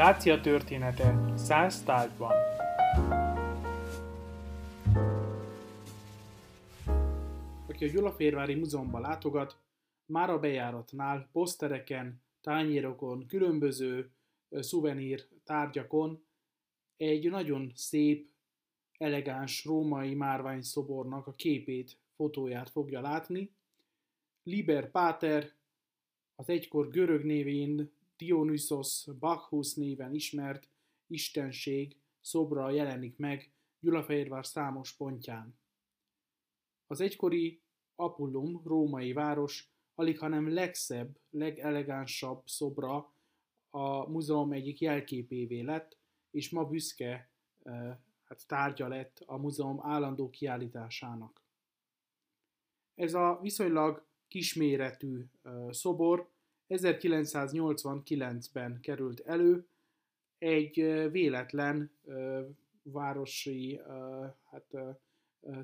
Dácia története száz tárgyban. Aki a Gyulaférvári Múzeumba látogat, már a bejáratnál, posztereken, tányérokon, különböző szuvenír tárgyakon egy nagyon szép, elegáns római márvány szobornak a képét, fotóját fogja látni. Liber Pater, az egykor görög névén Dionysos Bacchus néven ismert istenség szobra jelenik meg Gyulafehérvár számos pontján. Az egykori Apullum, római város, alig hanem legszebb, legelegánsabb szobra a múzeum egyik jelképévé lett, és ma büszke hát tárgya lett a múzeum állandó kiállításának. Ez a viszonylag kisméretű szobor 1989-ben került elő, egy véletlen városi hát,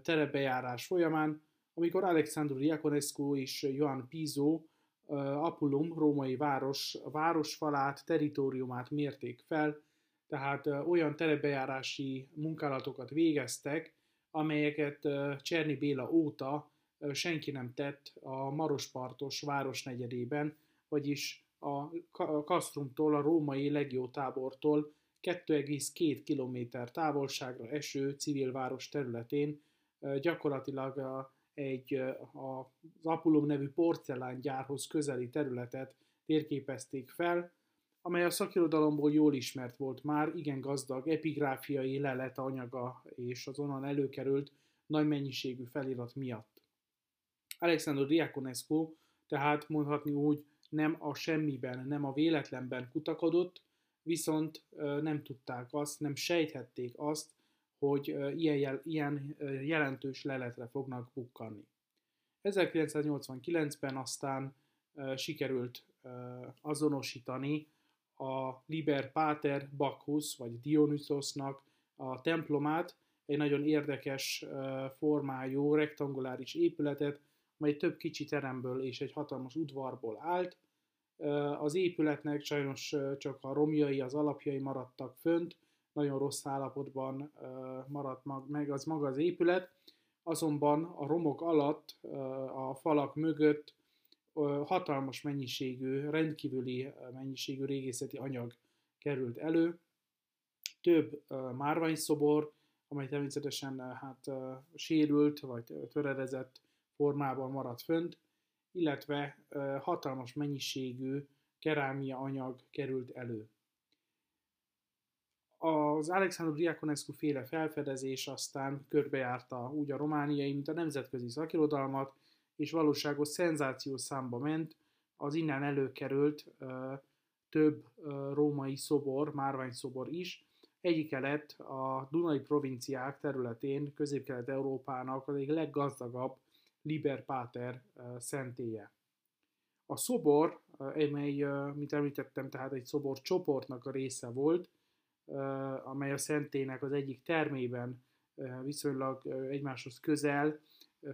terebejárás folyamán, amikor Alexandru Diaconescu és Joan Piso Apullum, római város, városfalát, teritoriumát mérték fel, tehát olyan terebejárási munkálatokat végeztek, amelyeket Cserni Béla óta senki nem tett a Marospartos városnegyedében, vagyis a Kastrumtól, a római legiótábortól 2,2 km távolságra eső civil város területén gyakorlatilag egy az Apulum nevű porcelángyárhoz közeli területet térképezték fel, amely a szakirodalomból jól ismert volt már, igen gazdag epigráfiai lelet anyaga és az onnan előkerült nagy mennyiségű felirat miatt. Alexander Diaconescu tehát mondhatni úgy nem a semmiben, nem a véletlenben kutakodott, viszont nem tudták azt, nem sejthették azt, hogy ilyen, jel, ilyen jelentős leletre fognak bukkanni. 1989-ben aztán sikerült azonosítani a Liber Pater Bacchus, vagy Dionysosnak a templomát, egy nagyon érdekes formájú, rektanguláris épületet, mely több kicsi teremből és egy hatalmas udvarból állt. Az épületnek sajnos csak a romjai, az alapjai maradtak fönt, nagyon rossz állapotban maradt meg az maga az épület, azonban a romok alatt, a falak mögött hatalmas mennyiségű, rendkívüli mennyiségű régészeti anyag került elő, több márványszobor, amely természetesen hát sérült vagy töredezett formában maradt fönt, illetve hatalmas mennyiségű kerámia anyag került elő. Az Alexandru Diaconescu féle felfedezés aztán körbejárta úgy a romániai, mint a nemzetközi szakirodalmat, és valóságos szenzációs számba ment az innen előkerült ö, több ö, római szobor, márványszobor is. Egyike lett a Dunai provinciák területén Közép-Kelet-Európának az egyik leggazdagabb Liber Pater szentélye. A szobor, amely, mint említettem, tehát egy szobor csoportnak a része volt, amely a szentének az egyik termében viszonylag egymáshoz közel,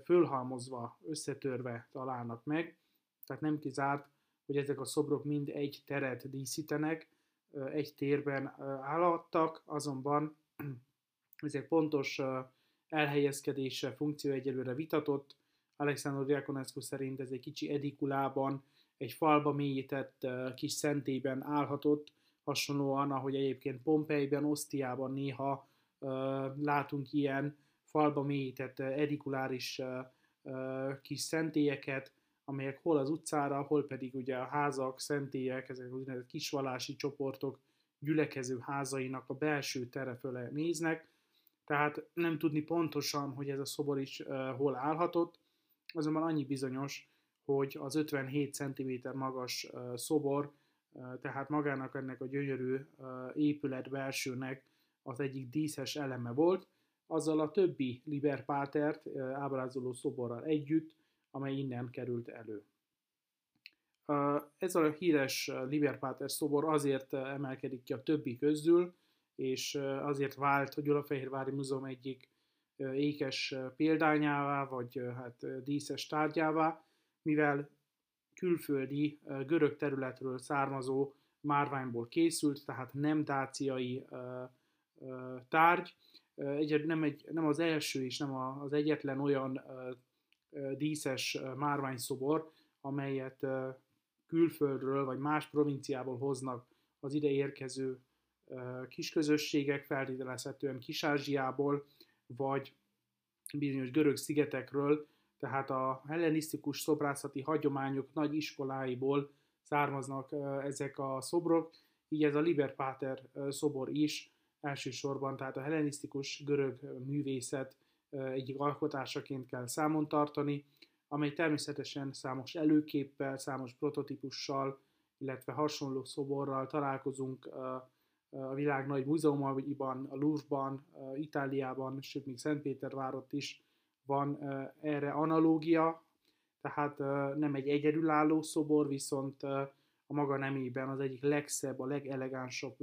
fölhalmozva, összetörve találnak meg. Tehát nem kizárt, hogy ezek a szobrok mind egy teret díszítenek, egy térben állhattak, azonban ezek pontos elhelyezkedése, funkció egyelőre vitatott. Alexander Diakonescu szerint ez egy kicsi edikulában, egy falba mélyített kis szentében állhatott, hasonlóan, ahogy egyébként Pompeiben, Osztiában néha látunk ilyen falba mélyített edikuláris kis szentélyeket, amelyek hol az utcára, hol pedig ugye a házak, szentélyek, ezek az úgynevezett kisvalási csoportok gyülekező házainak a belső tere föle néznek, tehát nem tudni pontosan, hogy ez a szobor is uh, hol állhatott, azonban annyi bizonyos, hogy az 57 cm magas szobor tehát magának ennek a gyönyörű épület belsőnek az egyik díszes eleme volt, azzal a többi Liber Pátert ábrázoló szoborral együtt, amely innen került elő. Ez a híres Liber Páter szobor azért emelkedik ki a többi közül, és azért vált a Gyulafehérvári Múzeum egyik ékes példányává, vagy hát díszes tárgyává, mivel külföldi görög területről származó márványból készült, tehát nem dáciai tárgy. Egy, nem, egy, nem az első és nem az egyetlen olyan díszes márványszobor, amelyet külföldről vagy más provinciából hoznak az ide érkező kisközösségek, feltételezhetően Kis-Ázsiából, vagy bizonyos görög szigetekről, tehát a hellenisztikus szobrászati hagyományok nagy iskoláiból származnak ezek a szobrok, így ez a Liber Pater szobor is elsősorban, tehát a hellenisztikus görög művészet egyik alkotásaként kell számon tartani, amely természetesen számos előképpel, számos prototípussal, illetve hasonló szoborral találkozunk a világ nagy múzeumaiban, a Louvre-ban, Itáliában, sőt még Szentpétervárot is van erre analógia, tehát nem egy egyedülálló szobor, viszont a maga nemében az egyik legszebb, a legelegánsabb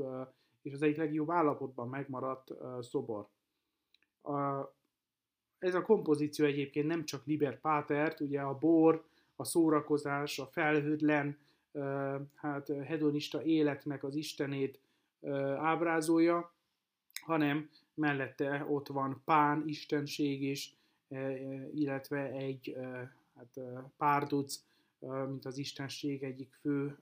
és az egyik legjobb állapotban megmaradt szobor. Ez a kompozíció egyébként nem csak Liber Pátert, ugye a bor, a szórakozás, a felhődlen, hát hedonista életnek az istenét ábrázolja, hanem mellette ott van Pán istenség is, illetve egy hát, párduc, mint az istenség egyik fő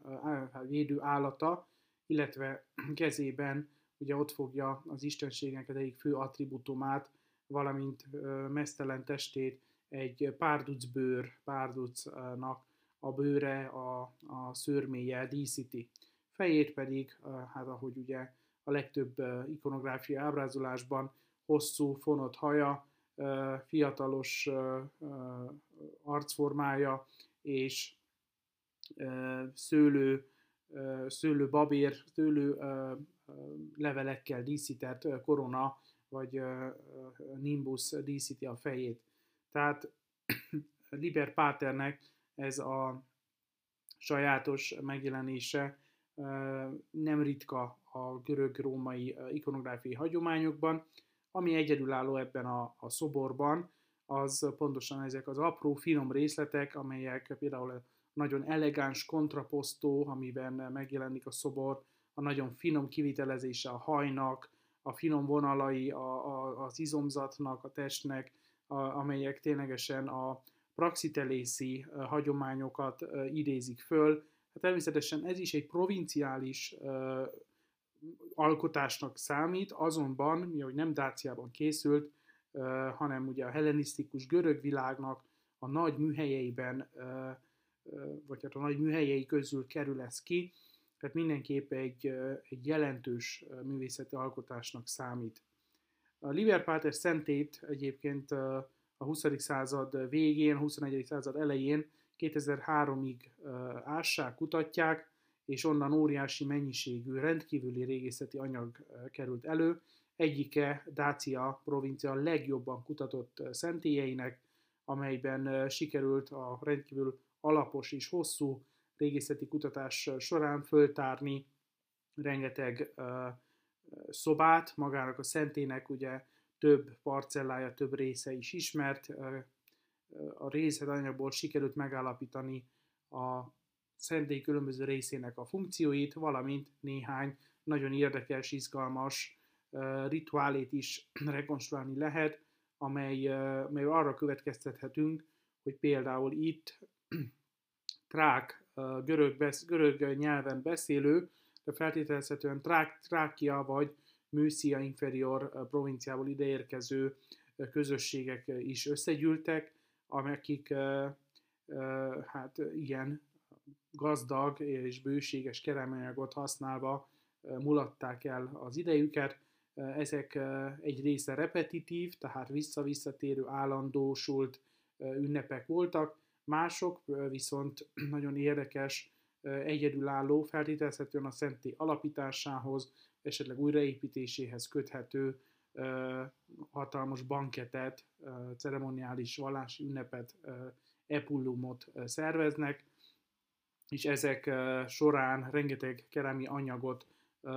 védő állata, illetve kezében ugye ott fogja az istenségnek egyik fő attribútumát, valamint mesztelen testét egy párduc bőr, párducnak a bőre, a, a szőrméje díszíti. Fejét pedig, hát ahogy ugye a legtöbb ikonográfia ábrázolásban hosszú, fonott haja, fiatalos arcformája és szőlő, szőlő babér, szőlő levelekkel díszített korona vagy nimbus díszíti a fejét. Tehát Liber Paternek ez a sajátos megjelenése nem ritka a görög-római ikonográfiai hagyományokban, ami egyedülálló ebben a, a szoborban, az pontosan ezek az apró, finom részletek, amelyek például nagyon elegáns kontraposztó, amiben megjelenik a szobor, a nagyon finom kivitelezése a hajnak, a finom vonalai a, a, az izomzatnak, a testnek, a, amelyek ténylegesen a praxitelészi hagyományokat idézik föl. Hát természetesen ez is egy provinciális alkotásnak számít, azonban, mi hogy nem Dáciában készült, hanem ugye a hellenisztikus görög világnak a nagy műhelyeiben, vagy hát a nagy műhelyei közül kerül ez ki, tehát mindenképp egy, egy jelentős művészeti alkotásnak számít. A Liber Pater szentét egyébként a 20. század végén, 21. század elején 2003-ig ássák, kutatják, és onnan óriási mennyiségű, rendkívüli régészeti anyag került elő. Egyike Dácia provincia legjobban kutatott szentélyeinek, amelyben sikerült a rendkívül alapos és hosszú régészeti kutatás során föltárni rengeteg szobát, magának a szentének ugye több parcellája, több része is ismert. A részletanyagból sikerült megállapítani a szentély különböző részének a funkcióit, valamint néhány nagyon érdekes, izgalmas rituálét is rekonstruálni lehet, amely, amely arra következtethetünk, hogy például itt trák, görög, besz, görög nyelven beszélő, de feltételezhetően trák, Trákia vagy Műszia inferior provinciából ideérkező közösségek is összegyűltek, akik hát ilyen gazdag és bőséges keremanyagot használva mulatták el az idejüket. Ezek egy része repetitív, tehát vissza-visszatérő, állandósult ünnepek voltak, mások viszont nagyon érdekes, egyedülálló, feltételezhetően a szenté alapításához, esetleg újraépítéséhez köthető hatalmas banketet, ceremoniális vallási ünnepet, epullumot szerveznek, és ezek során rengeteg kerámi anyagot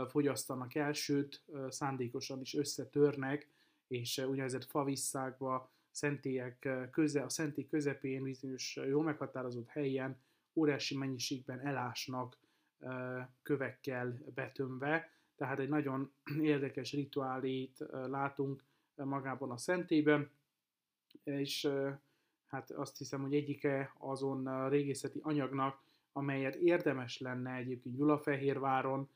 fogyasztanak el, sőt, szándékosan is összetörnek, és úgynevezett favisszákba, szentélyek köze, a szentély közepén bizonyos jól meghatározott helyen óriási mennyiségben elásnak kövekkel betömve, tehát egy nagyon érdekes rituálét látunk magában a szentében, és hát azt hiszem, hogy egyike azon régészeti anyagnak, amelyet érdemes lenne egyébként Gyulafehérváron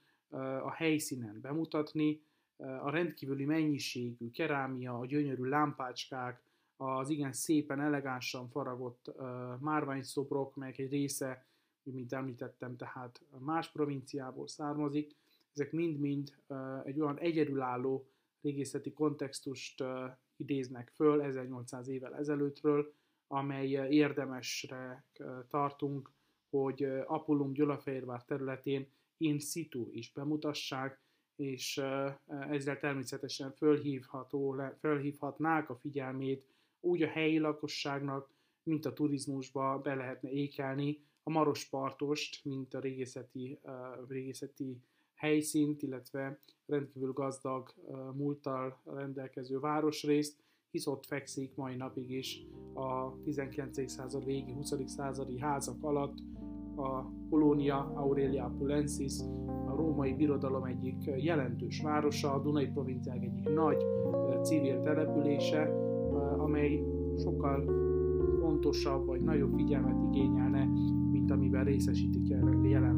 a helyszínen bemutatni, a rendkívüli mennyiségű kerámia, a gyönyörű lámpácskák, az igen szépen, elegánsan faragott márványszobrok, melyek egy része, mint említettem, tehát más provinciából származik, ezek mind-mind egy olyan egyedülálló régészeti kontextust idéznek föl 1800 évvel ezelőttről, amely érdemesre tartunk, hogy Apollum Gyulafehérvár területén in situ is bemutassák, és ezzel természetesen fölhívható, fölhívhatnák a figyelmét úgy a helyi lakosságnak, mint a turizmusba be lehetne ékelni a Marospartost, mint a régészeti, régészeti helyszínt, illetve rendkívül gazdag múlttal rendelkező városrészt, hisz ott fekszik mai napig is a 19. század végi, 20. századi házak alatt a Colonia Aurelia Pulensis, a római birodalom egyik jelentős városa, a Dunai provinciák egyik nagy civil települése, amely sokkal fontosabb vagy nagyobb figyelmet igényelne, mint amiben részesítik jelenleg.